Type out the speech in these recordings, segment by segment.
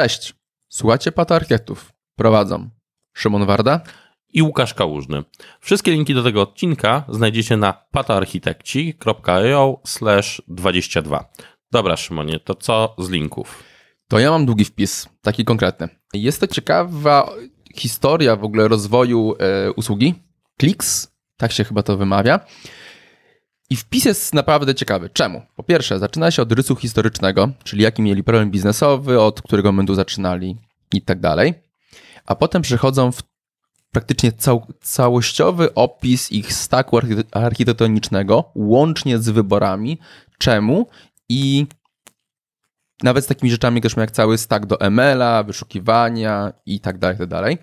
Cześć, słuchacie Pata Architektów. Prowadzą Szymon Warda i Łukasz Kałużny. Wszystkie linki do tego odcinka znajdziecie na pataarchitekci.io 22. Dobra Szymonie, to co z linków? To ja mam długi wpis, taki konkretny. Jest to ciekawa historia w ogóle rozwoju e, usługi. Clicks, tak się chyba to wymawia. I wpis jest naprawdę ciekawy. Czemu? Po pierwsze, zaczyna się od rysu historycznego, czyli jaki mieli problem biznesowy, od którego momentu zaczynali i tak dalej. A potem przechodzą w praktycznie cał całościowy opis ich staku architektonicznego, łącznie z wyborami, czemu i nawet z takimi rzeczami jak cały stack do ML-a, wyszukiwania i tak dalej, tak dalej.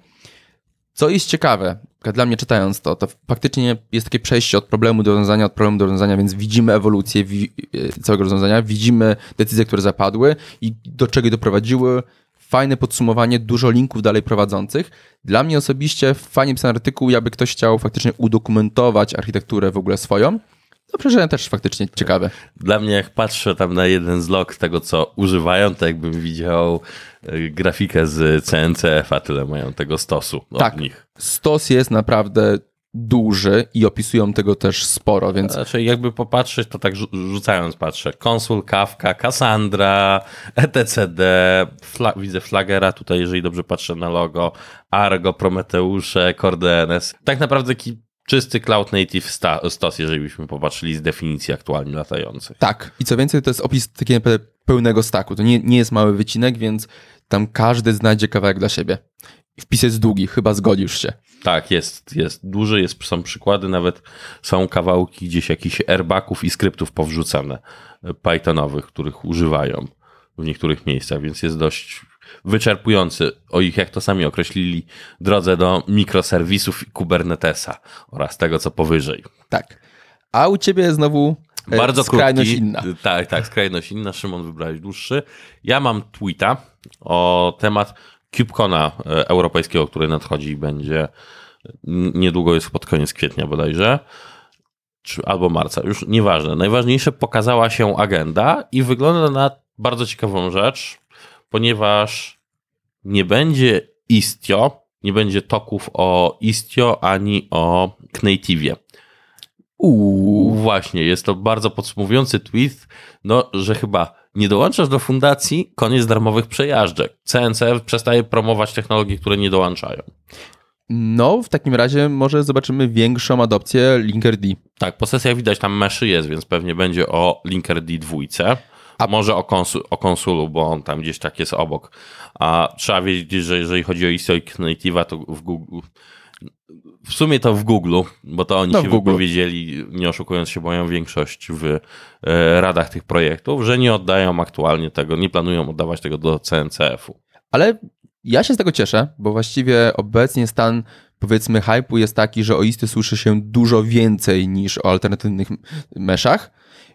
Co jest ciekawe, dla mnie czytając to, to faktycznie jest takie przejście od problemu do rozwiązania, od problemu do rozwiązania, więc widzimy ewolucję e, całego rozwiązania, widzimy decyzje, które zapadły i do czego doprowadziły. Fajne podsumowanie, dużo linków dalej prowadzących. Dla mnie osobiście fajnie pisany artykuł, jakby ktoś chciał faktycznie udokumentować architekturę w ogóle swoją. No przeżyłem też faktycznie ciekawe. Dla mnie jak patrzę tam na jeden z log tego, co używają, to jakbym widział grafikę z CNCF, a tyle mają tego stosu tak, nich. Stos jest naprawdę duży i opisują tego też sporo, więc... Znaczy jakby popatrzeć, to tak rzucając patrzę, Konsul, Kafka, Cassandra, etcd, fla widzę Flagera tutaj, jeżeli dobrze patrzę na logo, Argo, Prometeusze, CordeNS. Tak naprawdę czysty cloud native stos, jeżeli byśmy popatrzyli z definicji aktualnie latającej. Tak, i co więcej, to jest opis takiego pełnego staku. To nie, nie jest mały wycinek, więc tam każdy znajdzie kawałek dla siebie. Wpis jest długi, chyba zgodzisz się. Tak, jest, jest duży, jest, są przykłady, nawet są kawałki gdzieś jakichś airbaków i skryptów powrzucane, e, Pythonowych, których używają w niektórych miejscach, więc jest dość wyczerpujący o ich, jak to sami określili, drodze do mikroserwisów i Kubernetesa oraz tego, co powyżej. Tak. A u ciebie znowu Bardzo skrajność krótki, inna. Tak, tak, skrajność inna. Szymon wybrałeś dłuższy. Ja mam tweeta o temat KubeCona e, europejskiego, który nadchodzi i będzie niedługo jest pod koniec kwietnia bodajże czy, albo marca, już nieważne. Najważniejsze, pokazała się agenda i wygląda na bardzo ciekawą rzecz ponieważ nie będzie Istio, nie będzie toków o Istio ani o Knative'ie. Uuu. Właśnie, jest to bardzo podsumowujący tweet, no, że chyba nie dołączasz do fundacji, koniec darmowych przejażdżek. CNCF przestaje promować technologie, które nie dołączają. No, w takim razie może zobaczymy większą adopcję Linkerd. Tak, po sesjach widać tam meszy jest, więc pewnie będzie o Linkerd dwójce. A może o, konsul, o konsulu, bo on tam gdzieś tak jest obok. A trzeba wiedzieć, że jeżeli chodzi o Historic Native'a, to w Google. W sumie to w Google, bo to oni no, się wypowiedzieli, nie oszukując się, moją większość w e, radach tych projektów, że nie oddają aktualnie tego, nie planują oddawać tego do CNCF-u. Ale ja się z tego cieszę, bo właściwie obecnie stan powiedzmy hypu jest taki, że o isty słyszy się dużo więcej niż o alternatywnych meszach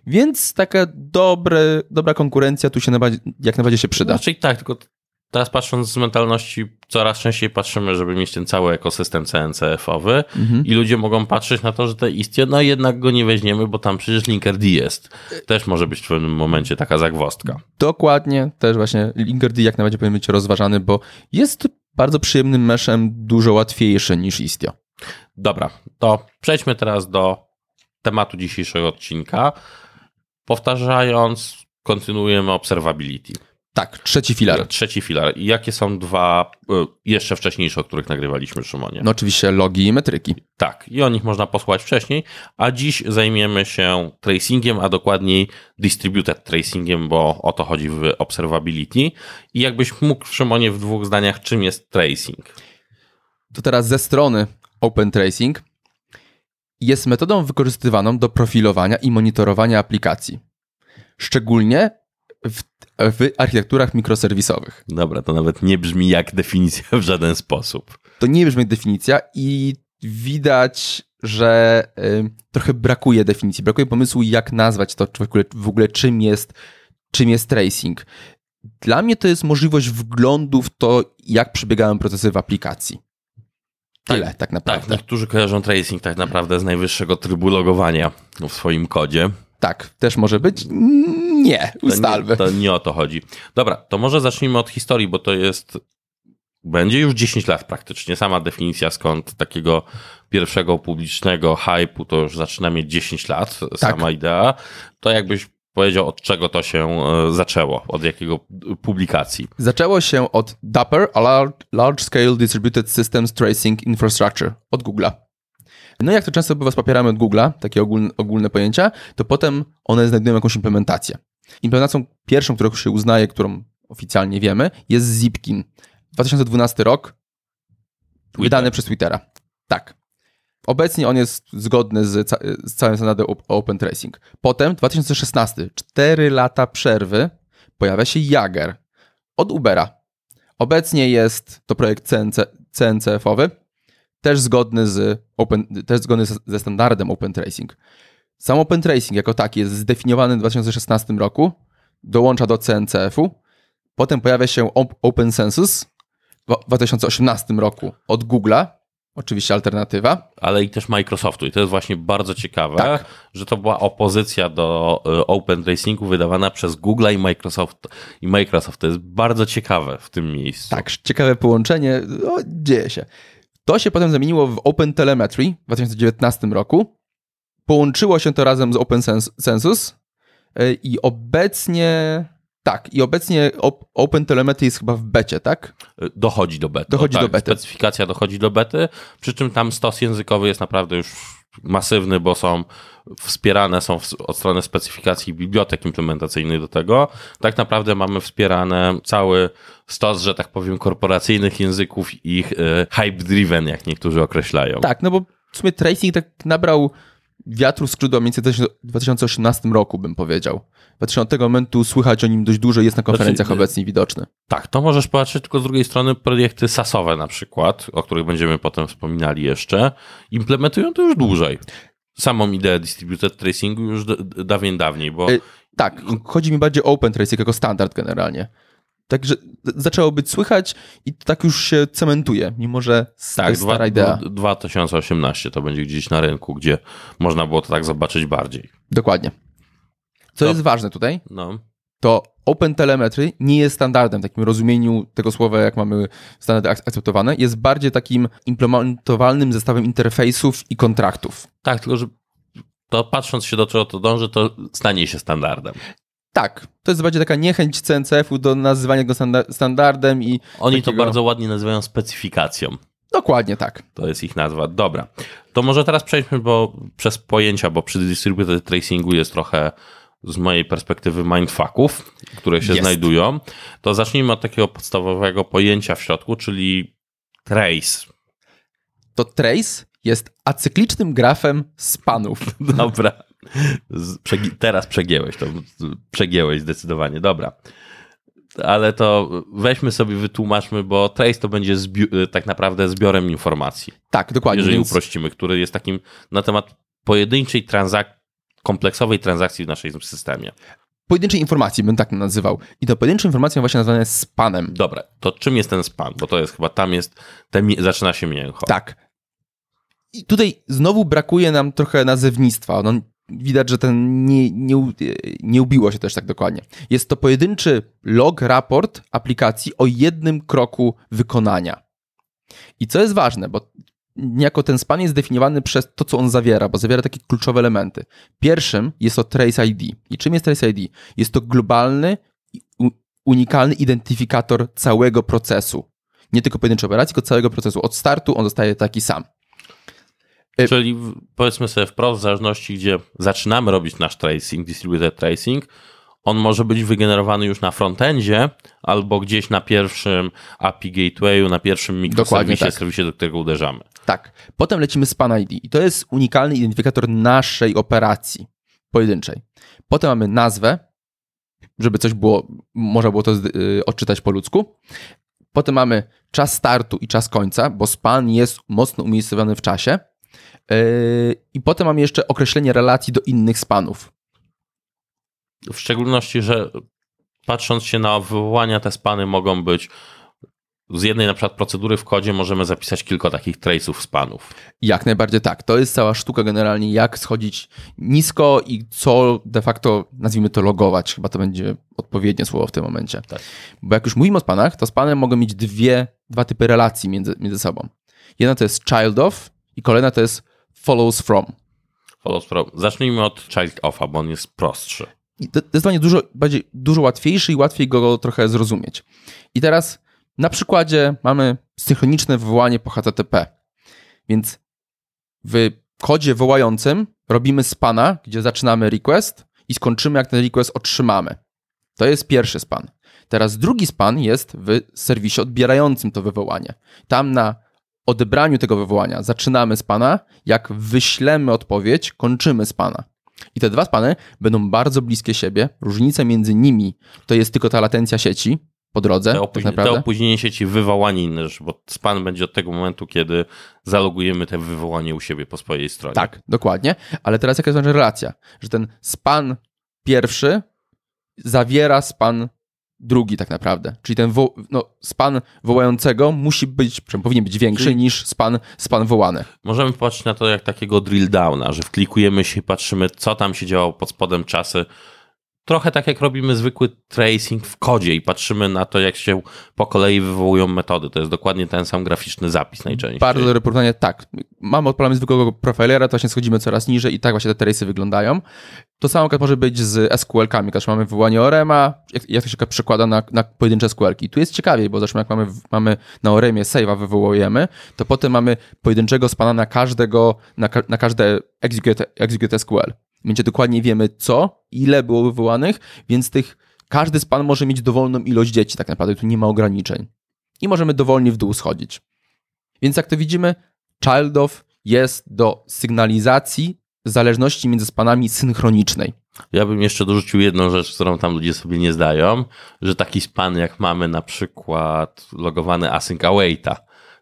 więc taka dobre, dobra konkurencja tu się jak najbardziej się przyda. Znaczy tak, tylko teraz patrząc z mentalności, coraz częściej patrzymy, żeby mieć ten cały ekosystem CNCF-owy mhm. i ludzie mogą patrzeć na to, że te istnieje, no jednak go nie weźmiemy, bo tam przecież Linkerd jest. Też może być w pewnym momencie taka zagwostka. Dokładnie, też właśnie Linkerd jak najbardziej powinien być rozważany, bo jest bardzo przyjemnym meszem, dużo łatwiejszy niż Istio. Dobra, to przejdźmy teraz do tematu dzisiejszego odcinka. Powtarzając, kontynuujemy observability. Tak, trzeci filar. Trzeci filar. I jakie są dwa e, jeszcze wcześniejsze, o których nagrywaliśmy, Szymonie? No oczywiście logi i metryki. Tak, i o nich można posłuchać wcześniej, a dziś zajmiemy się tracingiem, a dokładniej distributed tracingiem, bo o to chodzi w observability. I jakbyś mógł, Szymonie, w dwóch zdaniach, czym jest tracing? To teraz ze strony Open Tracing jest metodą wykorzystywaną do profilowania i monitorowania aplikacji. Szczególnie w, w architekturach mikroserwisowych. Dobra, to nawet nie brzmi jak definicja w żaden sposób. To nie brzmi jak definicja i widać, że y, trochę brakuje definicji, brakuje pomysłu, jak nazwać to w ogóle, w ogóle czym, jest, czym jest tracing. Dla mnie to jest możliwość wglądu w to, jak przebiegają procesy w aplikacji. Tyle tak, tak naprawdę. Tak, niektórzy kojarzą tracing tak naprawdę z najwyższego trybu logowania w swoim kodzie. Tak, też może być. Nie, ustalmy. To nie, to nie o to chodzi. Dobra, to może zacznijmy od historii, bo to jest. Będzie już 10 lat praktycznie. Sama definicja skąd takiego pierwszego publicznego hype'u to już zaczyna mieć 10 lat, sama idea. To jakbyś powiedział, od czego to się e, zaczęło, od jakiego publikacji? Zaczęło się od Dapper, a Large Scale Distributed Systems Tracing Infrastructure, od Google'a. No i jak to często bywa z papierami od Google'a, takie ogólne, ogólne pojęcia, to potem one znajdują jakąś implementację. Implementacją pierwszą, którą się uznaje, którą oficjalnie wiemy, jest Zipkin. 2012 rok, Twitter. wydany przez Twittera. Tak. Obecnie on jest zgodny z, ca z całym standardem Open Tracing. Potem 2016, 4 lata przerwy, pojawia się Jager od Ubera. Obecnie jest to projekt CNC, CNCF-owy, też zgodny, z open, też zgodny ze standardem Open Tracing. Sam Open Tracing jako taki jest zdefiniowany w 2016 roku, dołącza do CNCF-u, potem pojawia się Open Census w 2018 roku od Google'a, Oczywiście alternatywa. Ale i też Microsoftu. I to jest właśnie bardzo ciekawe, tak. że to była opozycja do e, Open Tracingu wydawana przez Google i Microsoft. I Microsoft to jest bardzo ciekawe w tym miejscu. Tak, ciekawe połączenie. No, dzieje się. To się potem zamieniło w Open Telemetry w 2019 roku. Połączyło się to razem z Open Census e, i obecnie tak, i obecnie Open Telemetry jest chyba w becie, tak? Dochodzi do bety. Dochodzi tak, do bety. Specyfikacja dochodzi do bety, przy czym tam stos językowy jest naprawdę już masywny, bo są wspierane są od strony specyfikacji bibliotek implementacyjnych do tego. Tak naprawdę mamy wspierane cały stos, że tak powiem, korporacyjnych języków ich y, hype-driven, jak niektórzy określają. Tak, no bo w sumie tracing tak nabrał wiatru skrzydła mniej więcej w 2018 roku, bym powiedział. Od tego momentu słychać o nim dość dużo, jest na konferencjach znaczy, obecnie widoczny. Tak, to możesz patrzeć, tylko z drugiej strony projekty sasowe na przykład, o których będziemy potem wspominali jeszcze, implementują to już dłużej. Samą ideę distributed tracingu już dawniej, dawniej, bo... E, tak, chodzi mi bardziej o open tracing jako standard generalnie. Także zaczęło być słychać i tak już się cementuje, mimo że tak, jest stara idea. 2018 to będzie gdzieś na rynku, gdzie można było to tak zobaczyć bardziej. Dokładnie. Co no. jest ważne tutaj, no. to Open Telemetry nie jest standardem w takim rozumieniu tego słowa, jak mamy standardy akceptowane. Jest bardziej takim implementowalnym zestawem interfejsów i kontraktów. Tak, tylko że to patrząc się do czego to dąży, to stanie się standardem. Tak, to jest bardziej taka niechęć CNCF-u do nazywania go standardem i. Oni takiego... to bardzo ładnie nazywają specyfikacją. Dokładnie tak. To jest ich nazwa. Dobra. To może teraz przejdźmy bo, przez pojęcia, bo przy distributed tracingu jest trochę z mojej perspektywy mindfucków, które się jest. znajdują. To zacznijmy od takiego podstawowego pojęcia w środku, czyli trace. To trace jest acyklicznym grafem spanów. Dobra. Przegi teraz przegięłeś to. Przegięłeś zdecydowanie. Dobra. Ale to weźmy sobie, wytłumaczmy, bo trace to będzie tak naprawdę zbiorem informacji. Tak, dokładnie. Jeżeli więc... uprościmy, który jest takim na temat pojedynczej transakcji, kompleksowej transakcji w naszym systemie. Pojedynczej informacji bym tak nazywał. I to pojedynczą informacją właśnie nazwane jest spanem. Dobra, to czym jest ten span? Bo to jest chyba tam jest, zaczyna się mięcho. Tak. I tutaj znowu brakuje nam trochę nazewnictwa. No, widać, że ten nie, nie, nie ubiło się też tak dokładnie. Jest to pojedynczy log, raport aplikacji o jednym kroku wykonania. I co jest ważne, bo niejako ten span jest zdefiniowany przez to, co on zawiera, bo zawiera takie kluczowe elementy. Pierwszym jest to Trace ID. I czym jest Trace ID? Jest to globalny, unikalny identyfikator całego procesu. Nie tylko pojedynczej operacji, tylko całego procesu. Od startu on zostaje taki sam. E, Czyli powiedzmy sobie wprost, w zależności gdzie zaczynamy robić nasz tracing, distributed tracing, on może być wygenerowany już na frontendzie albo gdzieś na pierwszym API Gatewayu, na pierwszym mikroserwisie, tak. serwisie, do którego uderzamy. Tak. Potem lecimy z Pan ID i to jest unikalny identyfikator naszej operacji pojedynczej. Potem mamy nazwę, żeby coś było, można było to y, odczytać po ludzku. Potem mamy czas startu i czas końca, bo span jest mocno umiejscowiony w czasie. Yy, I potem mamy jeszcze określenie relacji do innych spanów. W szczególności, że patrząc się na wywołania, te spany mogą być z jednej na przykład procedury w kodzie możemy zapisać kilka takich trace'ów spanów. Jak najbardziej tak. To jest cała sztuka generalnie, jak schodzić nisko i co de facto, nazwijmy to logować. Chyba to będzie odpowiednie słowo w tym momencie. Tak. Bo jak już mówimy o spanach, to spany mogą mieć dwie, dwa typy relacji między, między sobą. Jedna to jest child of i kolejna to jest follows from. Follows from. Zacznijmy od child offa, bo on jest prostszy. I to, to jest dla mnie dużo, bardziej, dużo łatwiejszy i łatwiej go trochę zrozumieć. I teraz na przykładzie mamy synchroniczne wywołanie po HTTP. Więc w kodzie wołającym robimy spana, gdzie zaczynamy request i skończymy, jak ten request otrzymamy. To jest pierwszy span. Teraz drugi span jest w serwisie odbierającym to wywołanie. Tam na odebraniu tego wywołania zaczynamy spana, jak wyślemy odpowiedź, kończymy spana. I te dwa spany będą bardzo bliskie siebie. Różnica między nimi to jest tylko ta latencja sieci po drodze, Te, tak opóźni- naprawdę. te opóźnienie sieci, wywołanie inne rzeczy, bo span będzie od tego momentu, kiedy zalogujemy te wywołanie u siebie po swojej stronie. Tak, dokładnie. Ale teraz jaka jest relacja? Że ten span pierwszy zawiera span drugi tak naprawdę. Czyli ten wo- no, span wołającego musi być, powinien być większy Czyli- niż span, span wołany. Możemy patrzeć na to jak takiego drill downa, że wklikujemy się i patrzymy, co tam się działo pod spodem czasy. Trochę tak jak robimy zwykły tracing w kodzie i patrzymy na to, jak się po kolei wywołują metody. To jest dokładnie ten sam graficzny zapis najczęściej. Bardzo dobre porównanie, tak. Mamy odpalamy zwykłego profilera, to właśnie schodzimy coraz niżej i tak właśnie te tracey wyglądają. To samo może być z SQL-kami, też mamy wywołanie ORM-a, jak, jak to się przekłada na, na pojedyncze SQL-ki. Tu jest ciekawiej, bo zresztą jak mamy, mamy na ORM-ie save'a wywołujemy, to potem mamy pojedynczego spana na każdego, na, ka- na każde execute, execute SQL. Będzie dokładnie wiemy co, ile było wywołanych, więc tych, każdy span może mieć dowolną ilość dzieci tak naprawdę, tu nie ma ograniczeń. I możemy dowolnie w dół schodzić. Więc jak to widzimy, child of jest do sygnalizacji zależności między spanami synchronicznej. Ja bym jeszcze dorzucił jedną rzecz, którą tam ludzie sobie nie zdają, że taki span jak mamy na przykład logowany async awaita,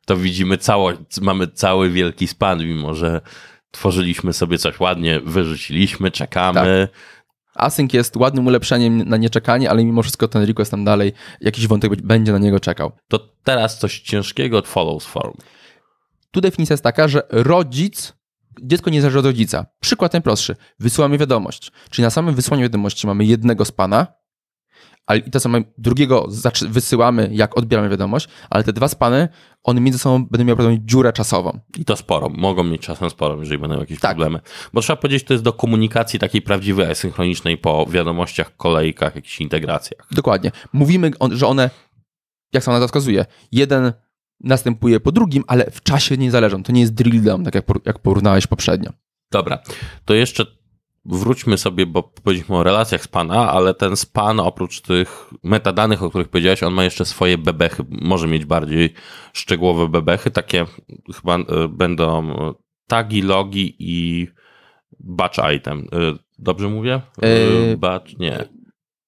to widzimy cało, mamy cały wielki span, mimo że tworzyliśmy sobie coś ładnie, wyrzuciliśmy, czekamy. Async jest ładnym ulepszeniem na nieczekanie, ale mimo wszystko ten request tam dalej, jakiś wątek będzie na niego czekał. To teraz coś ciężkiego od follows form. Tu definicja jest taka, że rodzic, dziecko nie zależy od rodzica. Przykład najprostszy. Wysyłamy wiadomość. Czyli na samym wysłaniu wiadomości mamy jednego spana, ale i to samo drugiego wysyłamy, jak odbieramy wiadomość, ale te dwa spany, one między sobą będą miały pewną dziurę czasową. I to sporo. Mogą mieć czasem sporo, jeżeli będą jakieś Tak. problemy. Bo trzeba powiedzieć, to jest do komunikacji takiej prawdziwej, asynchronicznej po wiadomościach, kolejkach, jakichś integracjach. Dokładnie. Mówimy, że one, jak sama nazwa wskazuje, jeden następuje po drugim, ale w czasie nie zależą. To nie jest drill down, tak jak, jak porównałeś poprzednio. Dobra, to jeszcze wróćmy sobie, bo powiedzieliśmy o relacjach spana, ale ten span oprócz tych metadanych, o których powiedziałeś, on ma jeszcze swoje bebechy, może mieć bardziej szczegółowe bebechy, takie chyba e, będą tagi, logi i batch item. E, Dobrze mówię? E, Batch, nie.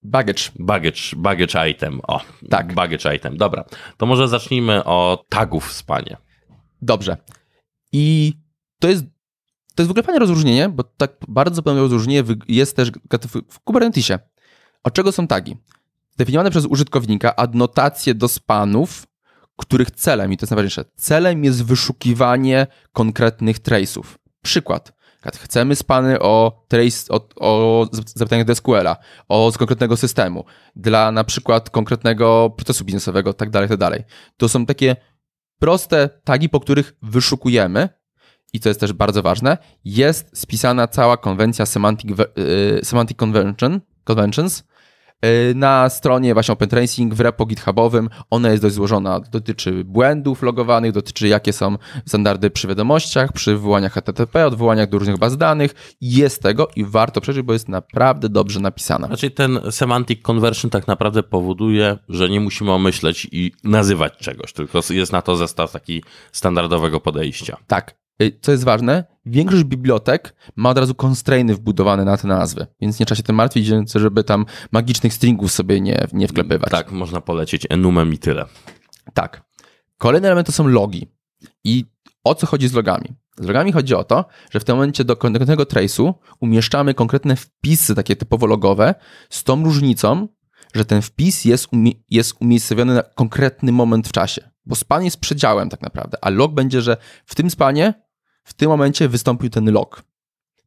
Baggage. Baggage, baggage item. O, Tak. Baggage item. Dobra, to może zacznijmy od tagów w spanie. Dobrze. I to jest, to jest w ogóle fajne rozróżnienie, bo tak bardzo pełne rozróżnienie jest też w Kubernetesie. Od czego są tagi? Zdefiniowane przez użytkownika adnotacje do spanów, których celem, i to jest najważniejsze, celem jest wyszukiwanie konkretnych trace'ów. Przykład Chcemy spany o trace, o, o zapytaniach do SQL-a, o z konkretnego systemu, dla na przykład konkretnego procesu biznesowego, tak dalej, tak dalej. To są takie proste tagi, po których wyszukujemy, i to jest też bardzo ważne, jest spisana cała konwencja Semantic, y, semantic Convention, Conventions y, na stronie właśnie OpenTracing w repo githubowym. Ona jest dość złożona, dotyczy błędów logowanych, dotyczy jakie są standardy przy wiadomościach, przy wywołaniach HTTP, odwołaniach do różnych baz danych. Jest tego i warto przeczytać, bo jest naprawdę dobrze napisana. Znaczy ten semantic conversion tak naprawdę powoduje, że nie musimy omyśleć i nazywać czegoś, tylko jest na to zestaw taki standardowego podejścia. Tak. Y, Co jest ważne, większość bibliotek ma od razu constrainy wbudowane na te nazwy, więc nie trzeba się tym martwić, żeby tam magicznych stringów sobie nie, nie wklepywać. Tak, można polecieć enumem i tyle. Tak. Kolejny element to są logi. I o co chodzi z logami? Z logami chodzi o to, że w tym momencie do konkretnego trace'u umieszczamy konkretne wpisy, takie typowo logowe, z tą różnicą, że ten wpis jest, umie- jest umiejscowiony na konkretny moment w czasie. Bo span jest przedziałem tak naprawdę, a log będzie, że w tym spanie, w tym momencie wystąpił ten log.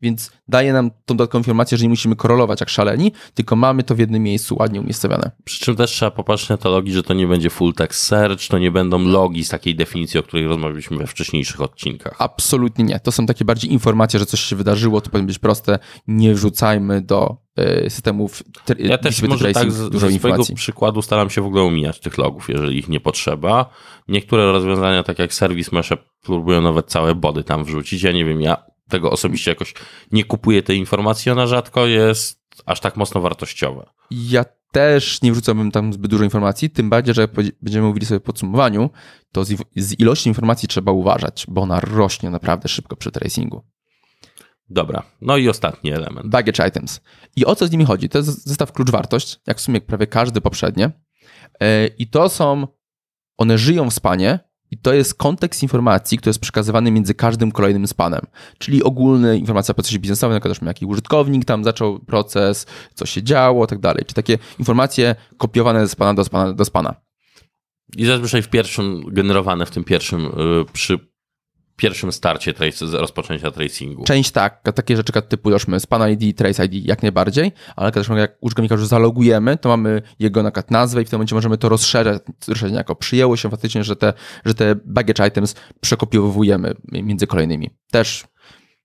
Więc daje nam tą dodatkową informację, że nie musimy korelować jak szaleni, tylko mamy to w jednym miejscu ładnie umiejscowione. Przy czym też trzeba popatrzeć na to logi, że to nie będzie full text search, to nie będą logi z takiej definicji, o której rozmawialiśmy we wcześniejszych odcinkach. Absolutnie nie. To są takie bardziej informacje, że coś się wydarzyło, to powinno być proste. Nie wrzucajmy do y, systemów tr- Ja też może tak z, dużo ze swojego informacji. przykładu staram się w ogóle omijać tych logów, jeżeli ich nie potrzeba. Niektóre rozwiązania, tak jak Service Mesh, próbują nawet całe body tam wrzucić. Ja nie wiem, ja tego osobiście jakoś nie kupuję tej informacji, ona rzadko jest aż tak mocno wartościowa. Ja też nie wrzucałbym tam zbyt dużo informacji, tym bardziej, że jak będziemy mówili sobie o podsumowaniu, to z ilości informacji trzeba uważać, bo ona rośnie naprawdę szybko przy tracingu. Dobra, no i ostatni element. Baggage items. I o co z nimi chodzi? To jest zestaw klucz-wartość, jak w sumie prawie każdy poprzednie. E, I to są, one żyją w spanie i to jest kontekst informacji, który jest przekazywany między każdym kolejnym spanem. Czyli ogólne informacje o procesie biznesowym, na przykład jaki użytkownik tam zaczął proces, co się działo, tak dalej. Czy takie informacje kopiowane ze spana do spana do spana. I zazwyczaj w pierwszym, generowane w tym pierwszym, y, przy pierwszym starcie trace, rozpoczęcia tracingu. Część tak, takie rzeczy typu załóżmy span ID, trace ID jak najbardziej, ale też jak użytkownika już zalogujemy, to mamy jego na przykład nazwę i w tym momencie możemy to rozszerzać, rozszerzać jako przyjęło się faktycznie, że te, że te baggage items przekopiowujemy między kolejnymi. Też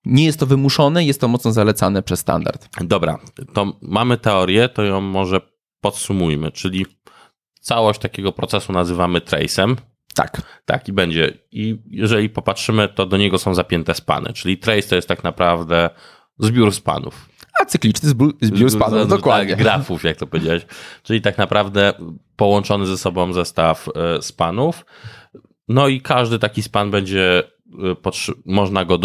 nie jest to wymuszone, jest to mocno zalecane przez standard. Dobra, to mamy teorię, to ją może podsumujmy, czyli całość takiego procesu nazywamy trace'em, Tak. Tak, i będzie. I jeżeli popatrzymy, to do niego są zapięte spany, czyli trace to jest tak naprawdę zbiór spanów. A cykliczny zbiór, zbiór spanów, dokładnie. Tak, grafów, jak to powiedziałeś. Czyli tak naprawdę połączony ze sobą zestaw e, spanów. No i każdy taki span będzie, e, można go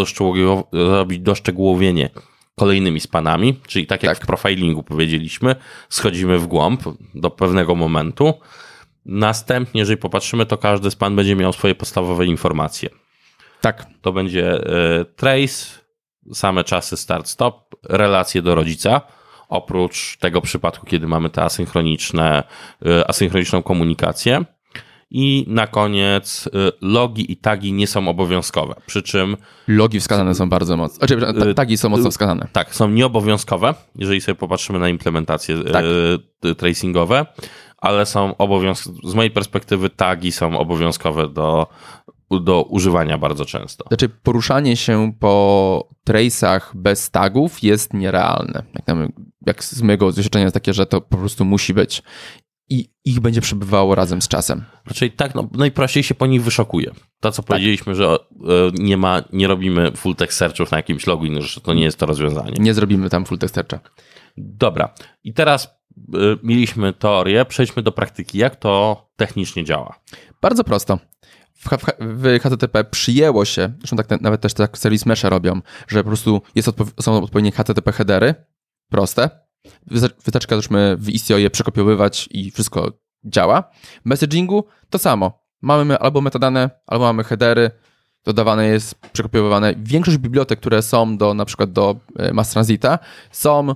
zrobić doszczegółowienie kolejnymi spanami, czyli tak jak Tak. w profilingu powiedzieliśmy, schodzimy w głąb do pewnego momentu. Następnie, jeżeli popatrzymy, to każdy span będzie miał swoje podstawowe informacje. Tak. To będzie e, trace, same czasy start-stop, relacje do rodzica, oprócz tego przypadku, kiedy mamy asynchroniczne, e, asynchroniczną komunikację. I na koniec e, logi i tagi nie są obowiązkowe, przy czym Logi wskazane są bardzo mocno. Znaczy, ta- tagi są mocno wskazane. tak, są nieobowiązkowe, jeżeli sobie popatrzymy na implementacje Tak. tracingowe, ale są obowiązkowe, z mojej perspektywy tagi są obowiązkowe do, do używania bardzo często. Znaczy, poruszanie się po trace'ach bez tagów jest nierealne. Jak, tam, jak z mojego doświadczenia jest takie, że to po prostu musi być. I ich będzie przebywało razem z czasem. Raczej tak, no, najprościej się po nich wyszokuje. To, co powiedzieliśmy, że e, nie ma, nie robimy full text searchów na jakimś login, że to nie jest to rozwiązanie. Nie zrobimy tam full text searcha. Dobra. I teraz e, mieliśmy teorię, przejdźmy do praktyki. Jak to technicznie działa? Bardzo prosto. W, HTTP przyjęło się, zresztą tak nawet też tak Service Meshe robią, że po prostu jest odpo- są odpowiednie HTTP headery, proste. Wystar- Wystarczy, żeśmy w Istio je przekopiowywać i wszystko działa. W messagingu to samo. Mamy albo metadane, albo mamy headery, dodawane jest, przekopiowywane. Większość bibliotek, które są do na przykład do e, Mass Transita są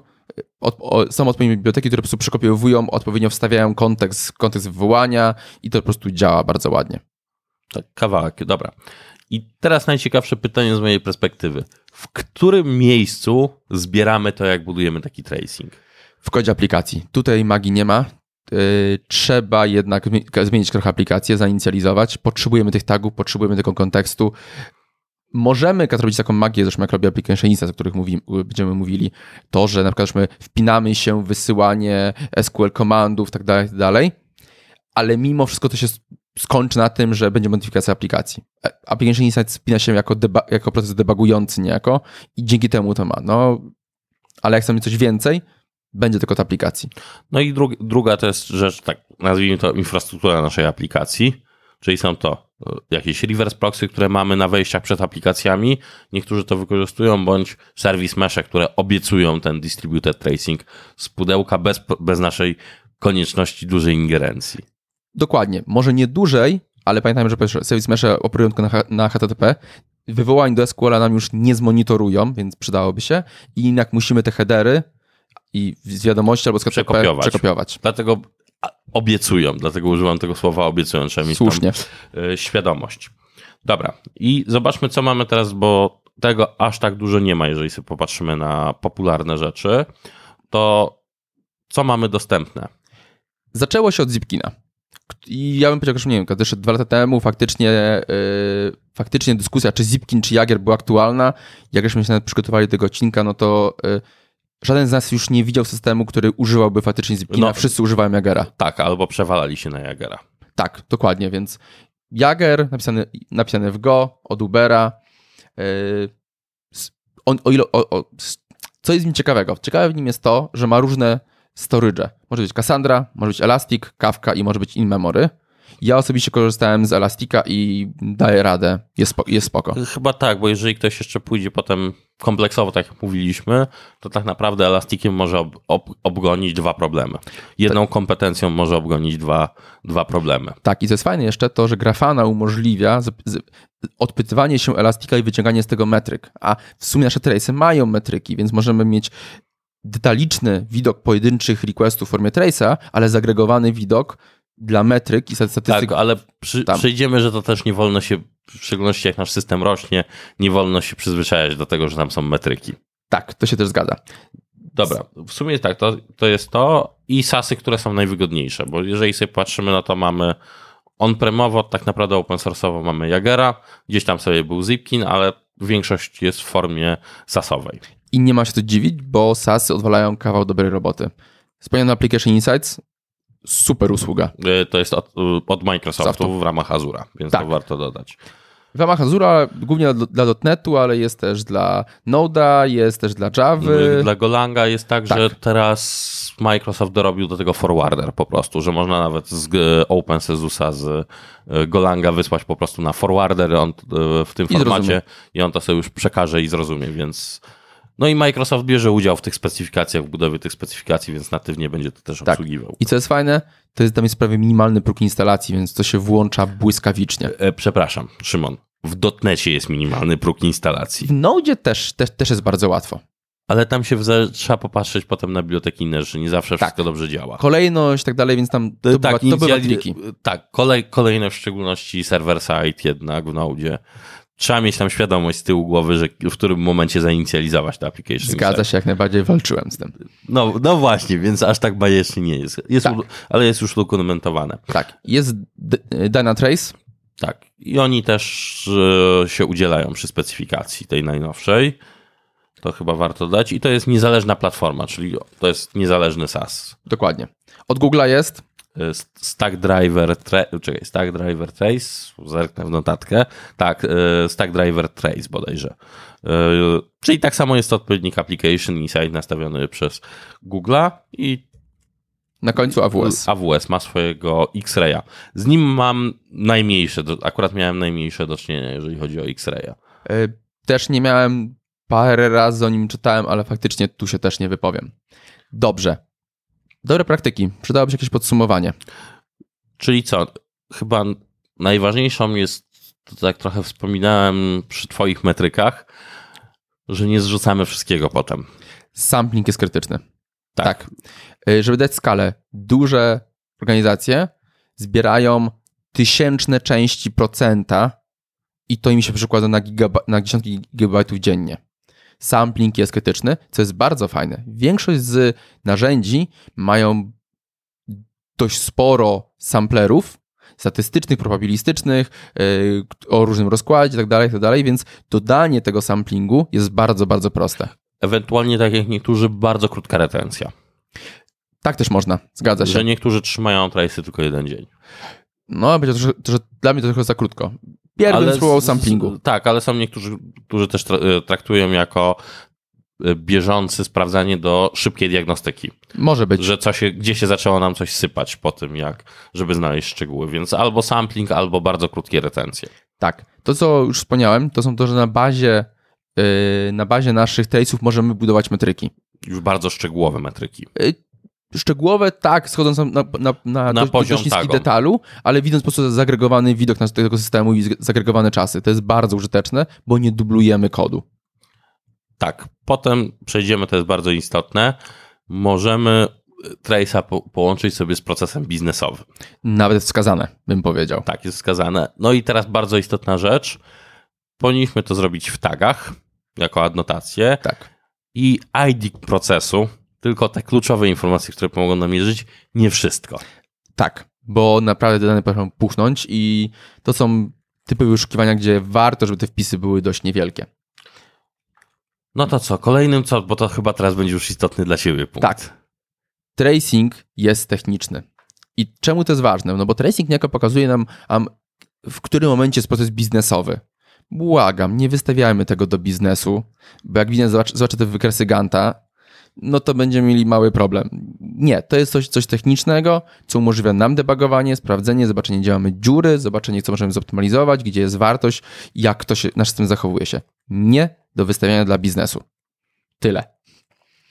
od, o, są odpowiednie biblioteki, które po prostu przekopiowują, odpowiednio wstawiają kontekst, kontekst wywołania i to po prostu działa bardzo ładnie. Tak, kawałek, dobra. I teraz najciekawsze pytanie z mojej perspektywy. W którym miejscu zbieramy to, jak budujemy taki tracing? w kodzie aplikacji. Tutaj magii nie ma. Yy, trzeba jednak zmi- zmienić trochę aplikację, zainicjalizować. Potrzebujemy tych tagów, potrzebujemy tego kontekstu. Możemy robić taką magię, zresztą jak robi Application Instance, o których mówi, będziemy mówili, to, że na przykład żeśmy wpinamy się w wysyłanie SQL komandów, tak dalej, tak dalej, ale mimo wszystko to się skończy na tym, że będzie modyfikacja aplikacji. E, Application Insight spina się jako, jako proces debugujący niejako i dzięki temu to ma. No, ale jak chcemy coś więcej, będzie tylko od aplikacji. No i dru- druga to jest rzecz, tak nazwijmy to infrastruktura naszej aplikacji, czyli są to e, jakieś reverse proxy, które mamy na wejściach przed aplikacjami. Niektórzy to wykorzystują, bądź service mesze, które obiecują ten distributed tracing z pudełka bez, bez naszej konieczności dużej ingerencji. Dokładnie. Może nie dłużej, ale pamiętajmy, że Service Mesze operują tylko na, na HTTP. Wywołań do SQL nam już nie zmonitorują, więc przydałoby się. I jak musimy te headery i z wiadomości albo z KTP Przekopiować. przekopiować. Dlatego obiecują, dlatego używam tego słowa obiecują, trzeba mieć Słusznie. tam y, świadomość. Dobra, i zobaczmy, co mamy teraz, bo tego aż tak dużo nie ma, jeżeli sobie popatrzymy na popularne rzeczy. To co mamy dostępne? Zaczęło się od Zipkina. I ja bym powiedział, że nie wiem, jeszcze dwa lata temu faktycznie, yy, faktycznie dyskusja, czy Zipkin, czy Jager była aktualna. Jak żeśmy się nawet przygotowali do tego odcinka, no to yy, żaden z nas już nie widział systemu, który używałby faktycznie Zipkina. No. Wszyscy używają Jagera. Tak, albo przewalali się na Jagera. Tak, dokładnie, więc Jager napisany, napisany w Go od Ubera. Yy, on, o ile, o, o, co jest w nim ciekawego? Ciekawe w nim jest to, że ma różne storage. Może być Cassandra, może być Elastic, Kafka i może być in-memory. Ja osobiście korzystałem z Elastica i daję radę, jest, spo, jest spoko. Chyba tak, bo jeżeli ktoś jeszcze pójdzie potem kompleksowo, tak jak mówiliśmy, to tak naprawdę Elastikiem może ob, ob, obgonić dwa problemy. Jedną kompetencją może obgonić dwa, dwa problemy. Tak, i co jest fajne jeszcze, to że Grafana umożliwia z, z, odpytywanie się Elastika i wyciąganie z tego metryk. A w sumie nasze trace'y mają metryki, więc możemy mieć detaliczny widok pojedynczych requestów w formie trace'a, ale zagregowany widok dla metryk i statystyk. Tak, ale przy, przyjdziemy, że to też nie wolno się, w szczególności jak nasz system rośnie, nie wolno się przyzwyczajać do tego, że tam są metryki. Tak, to się też zgadza. Dobra, w sumie tak, to, to jest to i sasy, które są najwygodniejsze, bo jeżeli sobie patrzymy, no to mamy on-premowo, tak naprawdę open source'owo mamy Jagera, gdzieś tam sobie był Zipkin, ale większość jest w formie sasowej. I nie ma się co dziwić, bo SASy odwalają kawał dobrej roboty. Wspomniany Application Insights, super usługa. Y, To jest od, od Microsoftu Softu. w ramach Azura, więc Tak. to warto dodać. W ramach Azura głównie dla, dla .NETu, ale jest też dla Node'a, jest też dla Java. Dla Golanga jest tak, Tak. że teraz Microsoft dorobił do tego forwarder po prostu, że można nawet z e, OpenSesusa z Golanga wysłać po prostu na forwarder on, w tym I formacie zrozumie. i on to sobie już przekaże i zrozumie, więc no i Microsoft bierze udział w tych specyfikacjach, w budowie tych specyfikacji, więc natywnie będzie to też Tak. obsługiwał. I co jest fajne, to jest tam jest prawie minimalny próg instalacji, więc to się włącza błyskawicznie. E, Przepraszam, Szymon, w dotnecie jest minimalny próg instalacji, W Node też, też, też jest bardzo łatwo. ale tam się trzeba popatrzeć potem na biblioteki inne, że nie zawsze Tak. wszystko dobrze działa. Kolejność i tak dalej, więc tam to, bywa, to bywa triki. tak kolej, kolejne w szczególności server side jednak w Node. Trzeba mieć tam świadomość z tyłu głowy, że w którym momencie zainicjalizować to application. Zgadza się, jak najbardziej walczyłem z tym. No, no właśnie, więc aż tak bajecznie nie jest. jest Tak. ale jest już udokumentowane. Tak, jest Dynatrace, Tak. I oni też e, się udzielają przy specyfikacji tej najnowszej. To chyba warto dać. I to jest niezależna platforma, czyli to jest niezależny SaaS. dokładnie. Od Google'a jest, Stack Driver, tra- czekaj, Stack Driver Trace, zerknę w notatkę. Tak, e, Stack Driver Trace bodajże. E, Czyli tak samo jest to odpowiednik application i site nastawiony przez Google'a i na końcu AWS. AWS ma swojego X-Raya. Z nim mam najmniejsze, akurat miałem najmniejsze do czynienia, jeżeli chodzi o X-Raya. Też nie miałem parę razy o nim czytałem, ale faktycznie tu się też nie wypowiem. Dobrze. Dobre praktyki. Przydałoby się jakieś podsumowanie. Czyli co? Chyba najważniejszą jest, to tak trochę wspominałem przy Twoich metrykach, że nie zrzucamy wszystkiego potem. Sampling jest krytyczny. Tak. Tak. Y, Żeby dać skalę, duże organizacje zbierają tysięczne części procenta i to im się przekłada na, na dziesiątki gigabajtów dziennie. Sampling jest krytyczny, co jest bardzo fajne. Większość z narzędzi mają dość sporo samplerów statystycznych, probabilistycznych, yy, o różnym rozkładzie itd., itd., więc dodanie tego samplingu jest bardzo, bardzo proste. Ewentualnie, tak jak niektórzy, bardzo krótka retencja. Tak też można, zgadza się. Że niektórzy trzymają trace'y tylko jeden dzień. No, będzie to, to, że dla mnie to trochę za krótko. Pierwszy z- spróbował samplingu. Tak, ale są niektórzy, którzy też tra- traktują jako e, bieżący sprawdzanie do szybkiej diagnostyki. Może być. Że co się, gdzie się zaczęło nam coś sypać po tym, jak, żeby znaleźć szczegóły. Więc albo sampling, albo bardzo krótkie retencje. Tak. To, co już wspomniałem, to są to, że na bazie, yy, na bazie naszych trace'ów możemy budować metryki. Już bardzo szczegółowe metryki. Yy, szczegółowe, tak, schodząc na, na, na, na, dość, dość niski tagon. detalu, ale widząc po prostu zagregowany widok na tego systemu i zagregowane czasy. To jest bardzo użyteczne, bo nie dublujemy kodu. Tak, potem przejdziemy, to jest bardzo istotne, możemy Trace'a po, połączyć sobie z procesem biznesowym. Nawet wskazane, bym powiedział. Tak, jest wskazane. No i teraz bardzo istotna rzecz. Powinniśmy to zrobić w tagach, jako adnotację. Tak. I ID procesu, tylko te kluczowe informacje, które pomogą nam mierzyć, nie wszystko. Tak, bo naprawdę te dane potrafią puchnąć i to są typy wyszukiwania, gdzie warto, żeby te wpisy były dość niewielkie. No to co, kolejnym co, bo to chyba teraz będzie już istotny dla Ciebie punkt. Tak. Tracing jest techniczny. I czemu to jest ważne? No bo tracing niejako pokazuje nam, w którym momencie jest proces biznesowy. Błagam, nie wystawiajmy tego do biznesu, bo jak biznes zobaczy, zobaczy te wykresy Ganta, no to będziemy mieli mały problem. Nie, to jest coś, coś technicznego, co umożliwia nam debugowanie, sprawdzenie, zobaczenie, gdzie mamy dziury, zobaczenie, co możemy zoptymalizować, gdzie jest wartość, jak to się, nasz system zachowuje się. Nie do wystawiania dla biznesu. Tyle.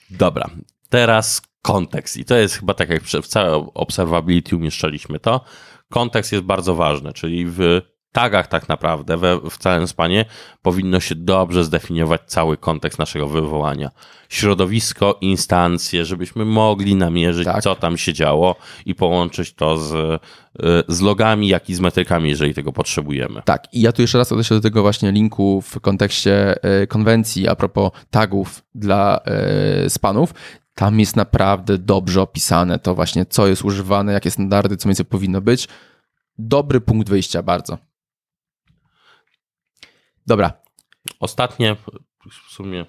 Dobra, teraz kontekst. I to jest chyba tak, jak w całej observability umieszczaliśmy to. Kontekst jest bardzo ważny, czyli w tagach tak naprawdę we, w całym spanie powinno się dobrze zdefiniować cały kontekst naszego wywołania. Środowisko, instancje, żebyśmy mogli namierzyć, tak. co tam się działo i połączyć to z, y, z logami, jak i z metrykami, jeżeli tego potrzebujemy. Tak, i ja tu jeszcze raz odnoszę do tego właśnie linku w kontekście y, konwencji a propos tagów dla y, spanów. Tam jest naprawdę dobrze opisane to właśnie, co jest używane, jakie standardy, co między powinno być. Dobry punkt wyjścia, bardzo. Dobra. Ostatnie, w sumie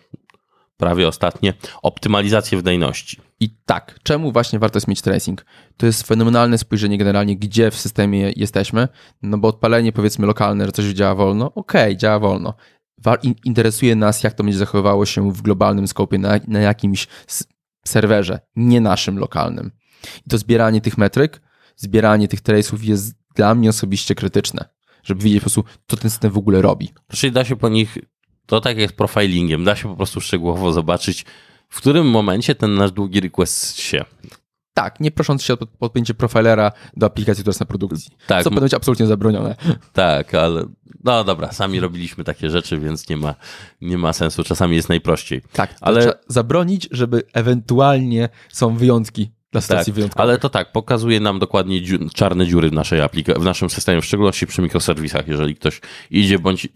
prawie ostatnie, optymalizację wydajności. I tak, czemu właśnie warto jest mieć tracing? To jest fenomenalne spojrzenie generalnie, gdzie w systemie jesteśmy, no bo odpalenie powiedzmy lokalne, że coś działa wolno, okej, okay, działa wolno. Interesuje nas, jak to będzie zachowywało się w globalnym skopie na, na jakimś serwerze, nie naszym lokalnym. I to zbieranie tych metryk, zbieranie tych trace'ów jest dla mnie osobiście krytyczne żeby wiedzieć po prostu, co ten system w ogóle robi. Czyli da się po nich, to tak jak z profilingiem, da się po prostu szczegółowo zobaczyć, w którym momencie ten nasz długi request się tak, nie prosząc się o podpięcie profilera do aplikacji, która jest na produkcji. Tak. Co powinno być absolutnie zabronione. Tak, ale no dobra, sami robiliśmy takie rzeczy, więc nie ma, nie ma sensu. Czasami jest najprościej. Tak, ale zabronić, żeby ewentualnie są wyjątki dla stacji tak, wyjątkowych. Ale to tak, pokazuje nam dokładnie dziu czarne dziury w naszej aplikacji, w naszym systemie, w szczególności przy mikroserwisach. Jeżeli ktoś idzie bądź y,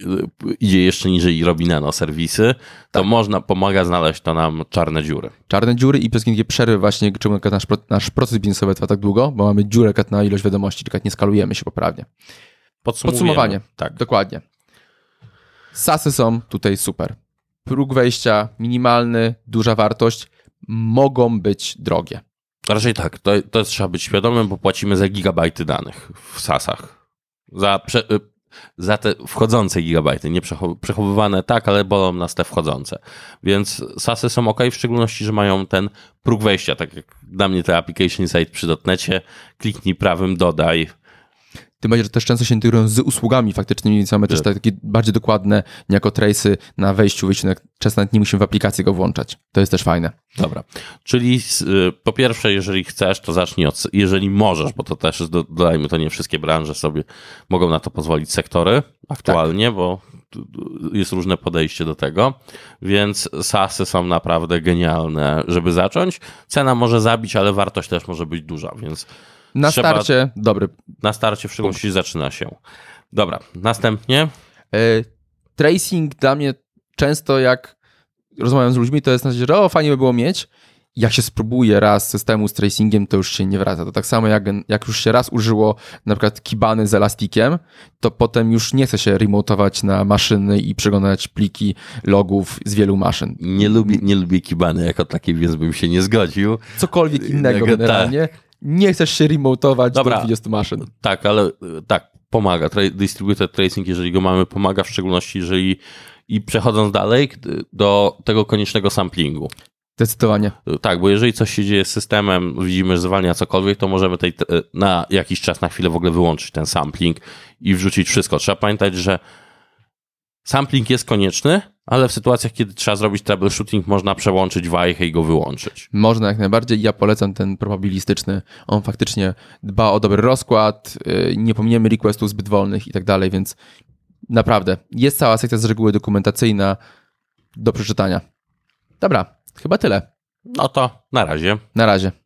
idzie jeszcze niżej i robi nanoserwisy, to tak. można, pomaga znaleźć to nam czarne dziury. Czarne dziury i przez takie przerwy właśnie, czemu nasz, nasz proces biznesowy trwa tak długo, bo mamy dziurę na ilość wiadomości, tylko nie skalujemy się poprawnie. Podsumowanie. Tak. Dokładnie. Sasy są tutaj super. Próg wejścia minimalny, duża wartość, mogą być drogie. Raczej tak, to, to trzeba być świadomym, bo płacimy za gigabajty danych w SASach. Za, prze, y, za te wchodzące gigabajty, nie przechowywane tak, ale bolą nas te wchodzące. Więc SASy są ok, w szczególności, że mają ten próg wejścia, tak jak dla mnie te application site przy dotnecie, kliknij prawym, dodaj, tym bardziej, że też często się integrują z usługami faktycznymi, więc mamy też tak. takie bardziej dokładne niejako trace'y na wejściu, wyjściu, często nawet nie musimy w aplikacji go włączać. To jest też fajne. Dobra, czyli y, po pierwsze, jeżeli chcesz, to zacznij od, jeżeli możesz, bo to też dodajmy, to nie wszystkie branże sobie mogą na to pozwolić, sektory aktualnie, tak. bo jest różne podejście do tego, więc SASy są naprawdę genialne, żeby zacząć. Cena może zabić, ale wartość też może być duża, więc na Trzeba, starcie, dobry. Na starcie w szczególności zaczyna się. Dobra, następnie. E, tracing dla mnie często jak rozmawiam z ludźmi, to jest na zasadzie, że o, fajnie by było mieć. Jak się spróbuje raz systemu z tracingiem, to już się nie wraca. To tak samo jak, jak już się raz użyło na przykład kibany z elastikiem, to potem już nie chce się remotować na maszyny i przeglądać pliki logów z wielu maszyn. Nie lubię, nie lubię kibany jako takiej, więc bym się nie zgodził. Cokolwiek innego generalnie. Tak nie chcesz się remotować Dobra, do 20 maszyn. Tak, ale tak, pomaga. Distributed tracing, jeżeli go mamy, pomaga w szczególności, jeżeli i przechodząc dalej do tego koniecznego samplingu. Zdecydowanie. Tak, bo jeżeli coś się dzieje z systemem, widzimy, że zwalnia cokolwiek, to możemy tej, na jakiś czas, na chwilę w ogóle wyłączyć ten sampling i wrzucić wszystko. Trzeba pamiętać, że sampling jest konieczny, ale w sytuacjach, kiedy trzeba zrobić troubleshooting, można przełączyć wajchę i go wyłączyć. Można jak najbardziej. Ja polecam ten probabilistyczny. On faktycznie dba o dobry rozkład, y, nie pominiemy requestów zbyt wolnych i tak dalej, więc naprawdę jest cała sekcja z reguły dokumentacyjna do przeczytania. Dobra, chyba tyle. No to na razie. Na razie.